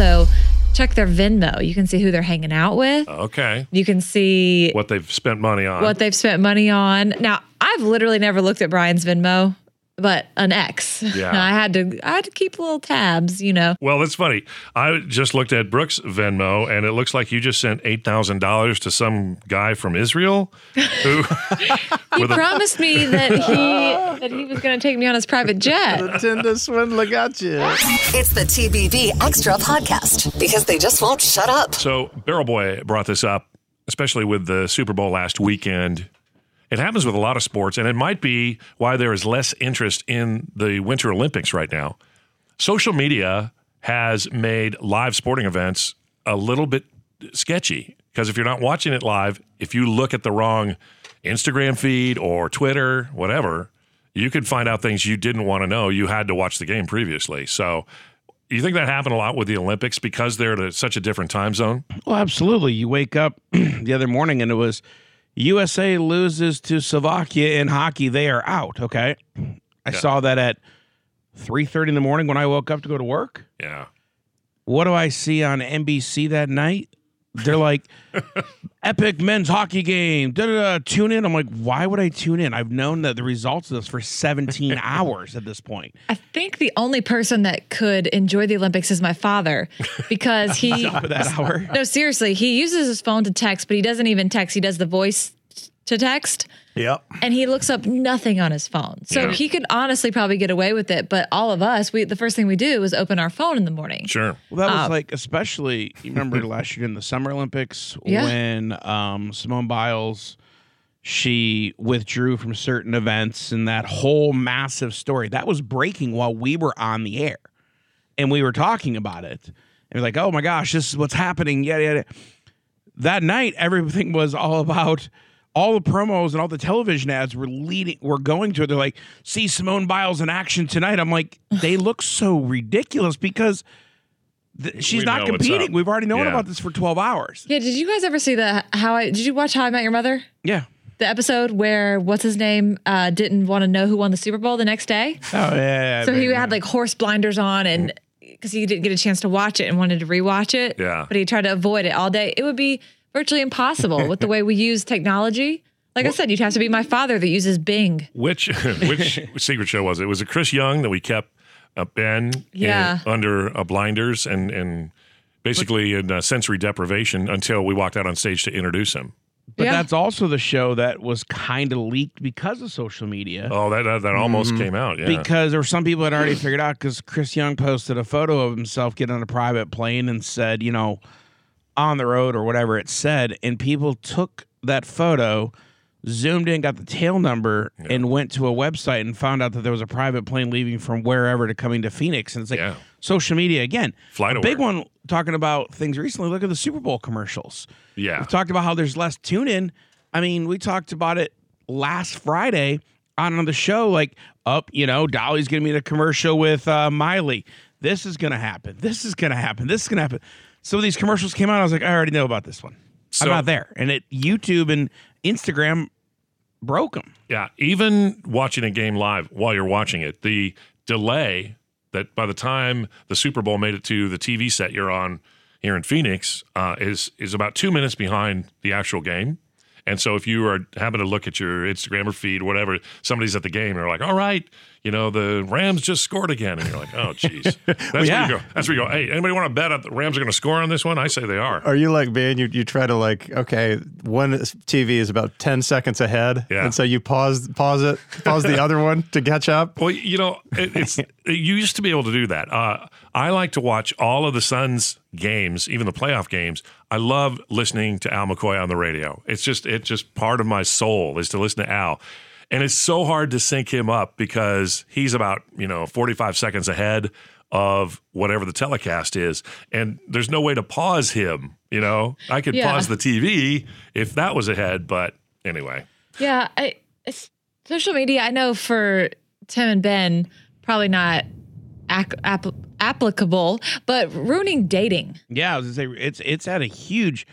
Also check their Venmo. You can see who they're hanging out with. Okay. You can see What they've spent money on. what they've spent money on. Now, I've literally never looked at Brian's Venmo, but an ex. Yeah. I had to I had to keep little tabs, you know. well, that's funny. I just looked at Brooks' Venmo, and it looks like you just sent eight thousand dollars to some guy from Israel, who He with a promised me that he that he was going to take me on his private jet. Tinder swindler got you. It's the TBB Extra podcast because they just won't shut up. So Barrel Boy brought this up, especially with the Super Bowl last weekend. It happens with a lot of sports, and it might be why there is less interest in the Winter Olympics right now. Social media has made live sporting events a little bit sketchy because if you're not watching it live, if you look at the wrong Instagram feed or Twitter, whatever, you could find out things you didn't want to know. You had to watch the game previously. So, you think that happened a lot with the Olympics because they're at such a different time zone? Well, absolutely. You wake up the other morning and it was USA loses to Slovakia in hockey. They are out. Okay. I saw that at 3.30 in the morning when I woke up to go to work. Yeah. What do I see on NBC that night? They're like, epic men's hockey game. Da, da, da, tune in. I'm like, why would I tune in? I've known that the results of this for 17 hours at this point. I think the only person that could enjoy the Olympics is my father because he that hour. No, seriously, he uses his phone to text, but he doesn't even text. He does the voice to text. Yep. and he looks up nothing on his phone. So Yeah. he could honestly probably get away with it. But all of us, we the first thing we do is open our phone in the morning. Sure. Well, that was Um, like, especially, you remember last year in the Summer Olympics Yeah. when um, Simone Biles, she withdrew from certain events and that whole massive story that was breaking while we were on the air and we were talking about it. And we're like, oh my gosh, this is what's happening. Yada, yada. That night, everything was all about all the promos and all the television ads were leading, were going to it. They're like, see Simone Biles in action tonight. I'm like, they look so ridiculous because th- she's We not competing. We've already known Yeah. about this for 12 hours. Yeah, did you guys ever see the how I did you watch How I Met Your Mother? Yeah. The episode where what's his name uh, didn't want to know who won the Super Bowl the next day. Oh, yeah. yeah, So he yeah. had like horse blinders on and because he didn't get a chance to watch it and wanted to rewatch it. Yeah. But he tried to avoid it all day. It would be virtually impossible with the way we use technology. Like I said, you'd have to be my father that uses Bing. Which which secret show was it? Was it Chris Young that we kept uh, Ben in- Yeah. under uh, blinders and and basically in uh, sensory deprivation until we walked out on stage to introduce him? But Yeah. that's also the show that was kind of leaked because of social media. Oh, that that, that almost came out. Yeah. Because there were some people that already figured out because Chris Young posted a photo of himself getting on a private plane and said, you know, on the road or whatever it said. And people took that photo, zoomed in, got the tail number, and went to a website and found out that there was a private plane leaving from wherever to coming to Phoenix. And it's like Yeah. social media again. Flight a big one talking about things recently. Look at the Super Bowl commercials. yeah. We talked about how there's less tune in. I mean, we talked about it last Friday on the show. Like, up, you know, Dolly's to be in a commercial with uh, Miley. This is to happen. This is to happen. This is going to happen. So these commercials came out. I was like, I already know about this one. So- I'm not there. And it YouTube and Instagram broke them. Yeah, even watching a game live while you're watching it, the delay that by the time the Super Bowl made it to the TV set you're on here in Phoenix uh, is is about two minutes behind the actual game. And so if you are happen to look at your Instagram or feed, whatever, somebody's at the game, and they're like, "All right, you know, the Rams just scored again," and you're like, "Oh, jeez." That's where yeah. you go. That's where you go. Hey, anybody want to bet that the Rams are going to score on this one? I say they are. Are you like Ben? You you try to like okay, one TV is about ten seconds ahead, Yeah. and so you pause pause it, pause the other one to catch up. Well, you know, it, it's you used to be able to do that. Uh, I like to watch all of the Suns games, even the playoff games. I love listening to Al McCoy on the radio. It's just it's just part of my soul is to listen to Al. And it's so hard to sync him up because he's about, you know, 45 seconds ahead of whatever the telecast is, and there's no way to pause him. You know, I could Yeah. pause the TV if that was ahead, but anyway. Yeah, I, social media. I know for Tim and Ben, probably not ac- app- applicable, but ruining dating. Yeah, I was gonna say it's it's had a huge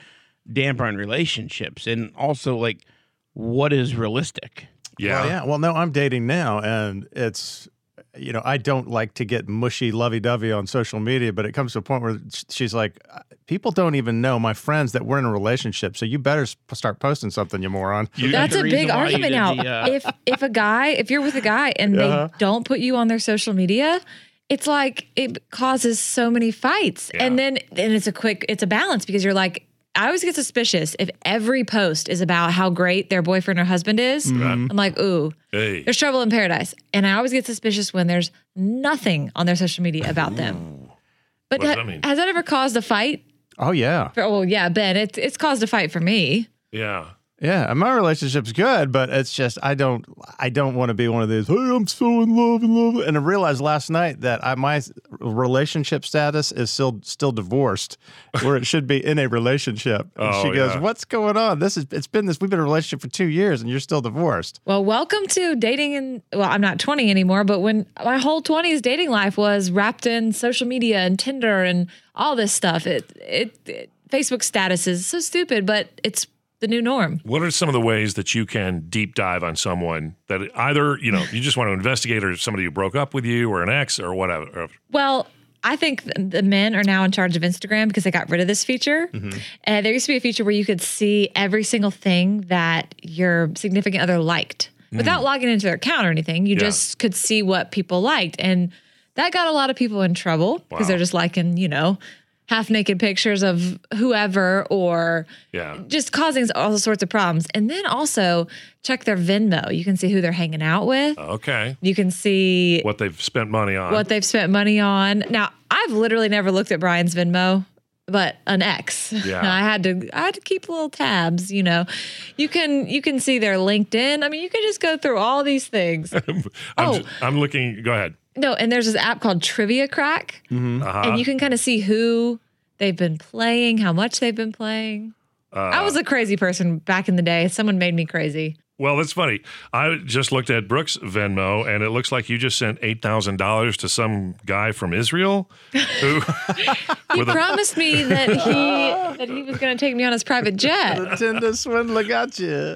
damper on relationships and also like what is realistic. Yeah. Well, yeah. Well, no, I'm dating now, and it's, you know, I don't like to get mushy, lovey dovey on social media, but it comes to a point where she's like, people don't even know my friends that we're in a relationship, so you better s- start posting something, you moron. You- That's the a big reason why you argument now. the, uh, if if a guy, if you're with a guy and Uh-huh. they don't put you on their social media, it's like it causes so many fights. Yeah. And then and it's a quick it's a balance because you're like I always get suspicious if every post is about how great their boyfriend or husband is. Mm-hmm. I'm like, ooh, Hey. there's trouble in paradise. And I always get suspicious when there's nothing on their social media about them. But What does ha- that mean? has that ever caused a fight? Oh yeah, For, oh yeah, Ben, it's it's caused a fight for me. Yeah. Yeah. My relationship's good, but it's just I don't, I don't want to be one of these. Hey, I'm so in love, in love, and I realized last night that I, my relationship status is still still divorced, where it should be in a relationship. And Oh, she goes, yeah. "What's going on? This is it's been this. We've been in a relationship for two years, and you're still divorced." Well, welcome to dating And well, I'm not 20 anymore, but when my whole 20s dating life was wrapped in social media and Tinder and all this stuff. It it, it Facebook status is so stupid, but it's the new norm. What are some of the ways that you can deep dive on someone that either, you know, you just want to investigate or somebody who broke up with you or an ex or whatever? Well, I think the men are now in charge of Instagram because they got rid of this feature. Mm-hmm. And there used to be a feature where you could see every single thing that your significant other liked without logging into their account or anything. You Mm. Yeah. just could see what people liked. And that got a lot of people in trouble because Wow. they're just liking, you know, half naked pictures of whoever or Yeah. just causing all sorts of problems. And then also check their Venmo. You can see who they're hanging out with. Okay. You can see What they've spent money on. what they've spent money on. Now, I've literally never looked at Brian's Venmo, but an ex. Yeah. I had to I had to keep little tabs, you know. You can you can see their LinkedIn. I mean, you can just go through all these things. I'm, Oh. ju- I'm looking. Go ahead. No, and there's this app called Trivia Crack, Uh-huh. and you can kind of see who they've been playing, how much they've been playing. Uh, I was a crazy person back in the day. Someone made me crazy. Well, that's funny. I just looked at Brooks' Venmo, and it looks like you just sent eight thousand dollars to some guy from Israel, who He with a promised me that he that he was going to take me on his private jet. Tinder swindler got you.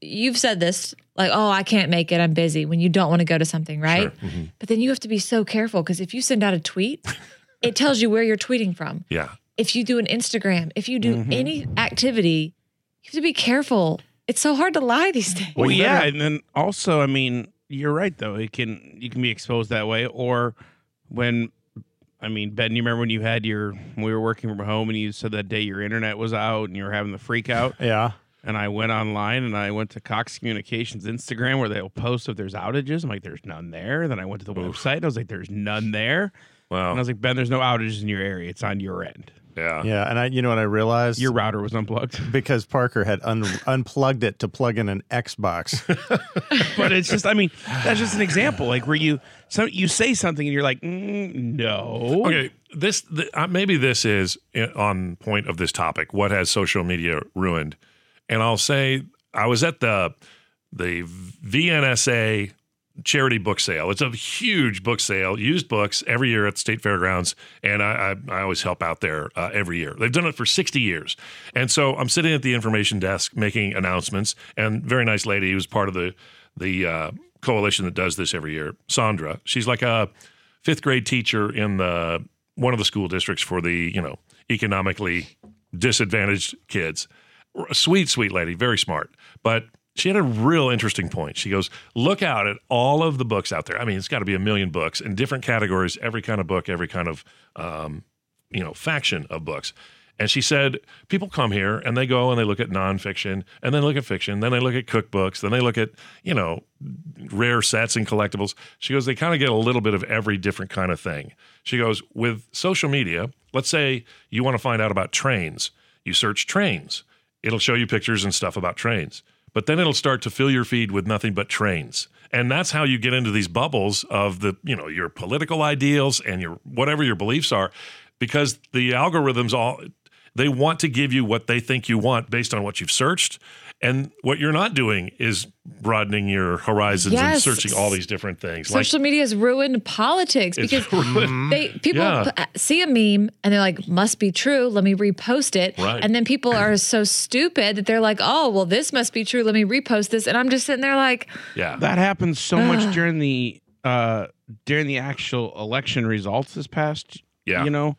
you've said this like, oh, I can't make it, I'm busy when you don't want to go to something, right? Mm-hmm. But then you have to be so careful because if you send out a tweet, it tells you where you're tweeting from. yeah. If you do an Instagram, if you do Mm-hmm. any activity, you have to be careful. It's so hard to lie these days. Well, yeah, and then also, I mean, you're right though. It can you can be exposed that way, or when, I mean, Ben, you remember when you had your when we were working from home and you said that day your internet was out and you were having the freak out, Yeah. And I went online and I went to Cox Communications Instagram where they'll post if there's outages. I'm like, there's none there. Then I went to the website. and I was like, there's none there. Wow. And I was like, Ben, there's no outages in your area. It's on your end. Yeah. Yeah, and I, you know what I realized? Your router was unplugged. because Parker had un- unplugged it to plug in an Xbox. but it's just, I mean, that's just an example, like where you so you say something and you're like, mm, no. Okay. This th- uh, maybe this is on point of this topic. What has social media ruined? And I'll say I was at the the VNSA charity book sale. It's a huge book sale, used books every year at the state fairgrounds, and I, I, I always help out there uh, every year. They've done it for sixty years, and so I'm sitting at the information desk making announcements. And very nice lady who's part of the the uh, coalition that does this every year, Sandra. She's like a fifth grade teacher in the one of the school districts for the you know economically disadvantaged kids. Sweet, sweet lady, very smart. But she had a real interesting point. She goes, Look out at all of the books out there. I mean, it's got to be a million books in different categories, every kind of book, every kind of, um, you know, faction of books. And she said, people come here and they go and they look at nonfiction and then look at fiction, then they look at cookbooks, then they look at, you know, rare sets and collectibles. She goes, they kind of get a little bit of every different kind of thing. She goes, with social media, let's say you want to find out about trains, you search trains, it'll show you pictures and stuff about trains. But then it'll start to fill your feed with nothing but trains. And that's how you get into these bubbles of the, you know, your political ideals and your whatever your beliefs are because the algorithms all they want to give you what they think you want based on what you've searched. And what you're not doing is broadening your horizons and searching all these different things. Social media has ruined politics because ruined- they people Yeah. see a meme and they're like, "Must be true." Let me repost it, Right. and then people are so stupid that they're like, "Oh, well, this must be true. Let me repost this," and I'm just sitting there like, yeah, That happens so much during the uh during the actual election results this past Yeah. you know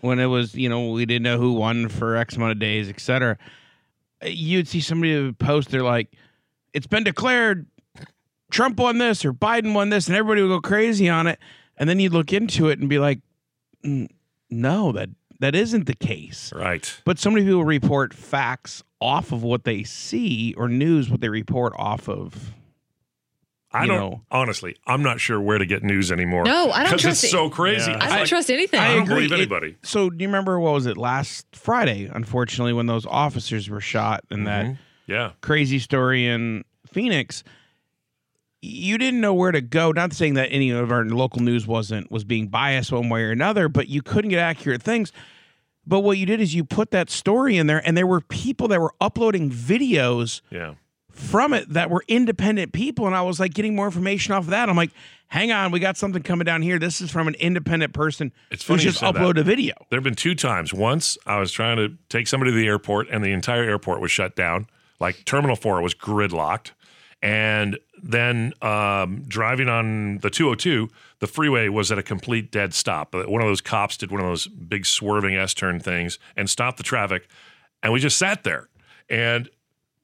when it was you know we didn't know who won for x amount of days etc you'd see somebody post they're like it's been declared trump won this or biden won this and everybody would go crazy on it. And then you'd look into it and be like "Mm, no that that isn't the case. Right. but so many people report facts off of what they see or news what they report off of I you don't know. honestly. I'm not sure where to get news anymore. No, I don't because trust it's so crazy. Yeah. I It's don't like, trust anything. I don't agree. believe It- anybody. So do you remember what was it last Friday? Unfortunately, when those officers were shot and that Mhm. Yeah, crazy story in Phoenix, you didn't know where to go. Not saying that any of our local news wasn't was being biased one way or another, but you couldn't get accurate things. But what you did is you put that story in there, and there were people that were uploading videos yeah. From it that were independent people and I was like getting more information off of that. I'm like, hang on, we got something coming down here. This is from an independent person It's who funny you just uploaded a video. There have been two times. Once I was trying to take somebody to the airport, and the entire airport was shut down. Like Terminal Four was gridlocked, and then um, driving on the 202, the freeway was at a complete dead stop. One of those cops did one of those big swerving S turn things and stopped the traffic, and we just sat there. And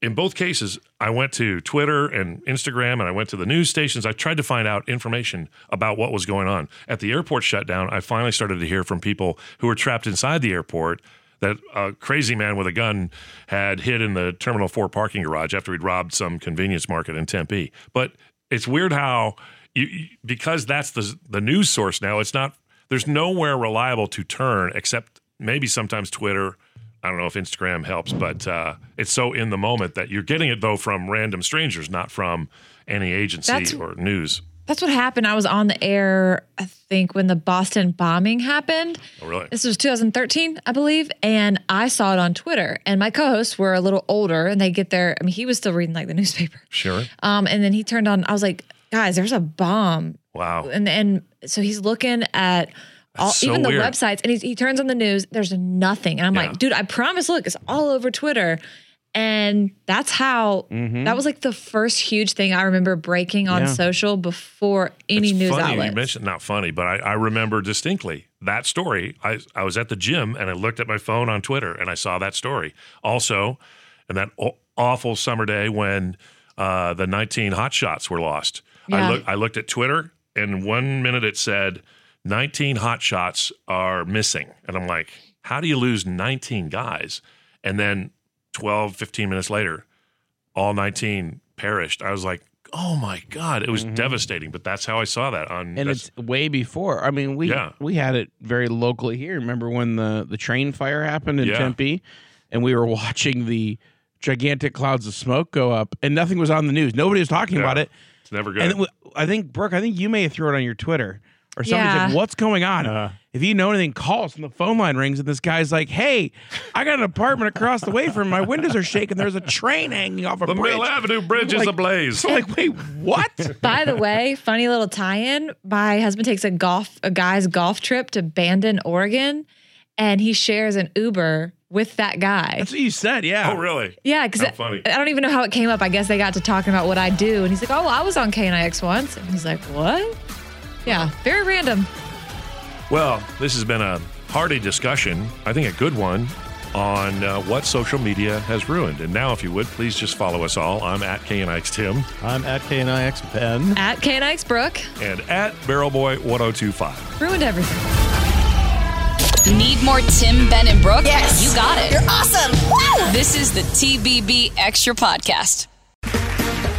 in both cases, I went to Twitter and Instagram and I went to the news stations. I tried to find out information about what was going on. At the airport shutdown, I finally started to hear from people who were trapped inside the airport that a crazy man with a gun had hid in the Terminal 4 parking garage after he'd robbed some convenience market in Tempe. But it's weird how you, because that's the the news source now, it's not there's nowhere reliable to turn except maybe sometimes Twitter I don't know if Instagram helps, but uh, it's so in the moment that you're getting it though from random strangers, not from any agency That's- or news. That's what happened. I was on the air, I think, when the Boston bombing happened. Oh, really? This was 2013, I believe. And I saw it on Twitter. And my co hosts were a little older and they get there. I mean, he was still reading like the newspaper. Sure. Um, and then he turned on, I was like, guys, there's a bomb. Wow. And and so he's looking at all, so even the weird. websites and he's, he turns on the news, there's nothing. And I'm Yeah. like, dude, I promise, look, it's all over Twitter. And that's how Mm-hmm. that was like the first huge thing I remember breaking on Yeah. social before any it's news outlet. you mentioned not funny, but I, I remember distinctly that story. I I was at the gym and I looked at my phone on Twitter and I saw that story. Also, and that aw- awful summer day when uh, the 19 hot shots were lost. Yeah. I look I looked at Twitter and one minute it said 19 hot shots are missing. And I'm like, how do you lose 19 guys? And then 12, 15 minutes later, all 19 perished. I was like, oh my God. It was devastating. But that's how I saw that on Mm-hmm. And it's way before. I mean, we Yeah. we had it very locally here. Remember when the the train fire happened in Yeah. Tempe, and we were watching the gigantic clouds of smoke go up, and nothing was on the news. Nobody was talking Yeah. about it. it's never good. And I think Brooke, I think you may have threw it on your Twitter or somebody Yeah. said, "What's going on?" Uh. if you know anything, call us. And the phone line rings, and this guy's like, "Hey, I got an apartment across the way from my windows are shaking. There's a train hanging off a the bridge." Mill Avenue Bridge is Like- ablaze. I'm like, wait, what? By the way, funny little tie-in. My husband takes a golf, a guy's golf trip to Bandon, Oregon, and he shares an Uber with that guy. That's what you said, yeah. Oh, really? Yeah, because How funny. I don't even know how it came up. I guess they got to talking about what I do, and he's like, "Oh, well, I was on KNIX once," and he's like, "What?" Yeah, very random. Well, this has been a hearty discussion. I think a good one. on uh, what social media has ruined. And now, if you would, please just follow us all. I'm at KNIX Tim. I'm at KNIX Ben. At KNX Brooke. And at Barrelboy1025. Ruined everything. Need more Tim, Ben, and Brooke? Yes. You got it. You're awesome. Woo! This is the TBB Extra Podcast.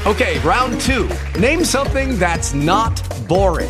Okay, round two. Name something that's not boring.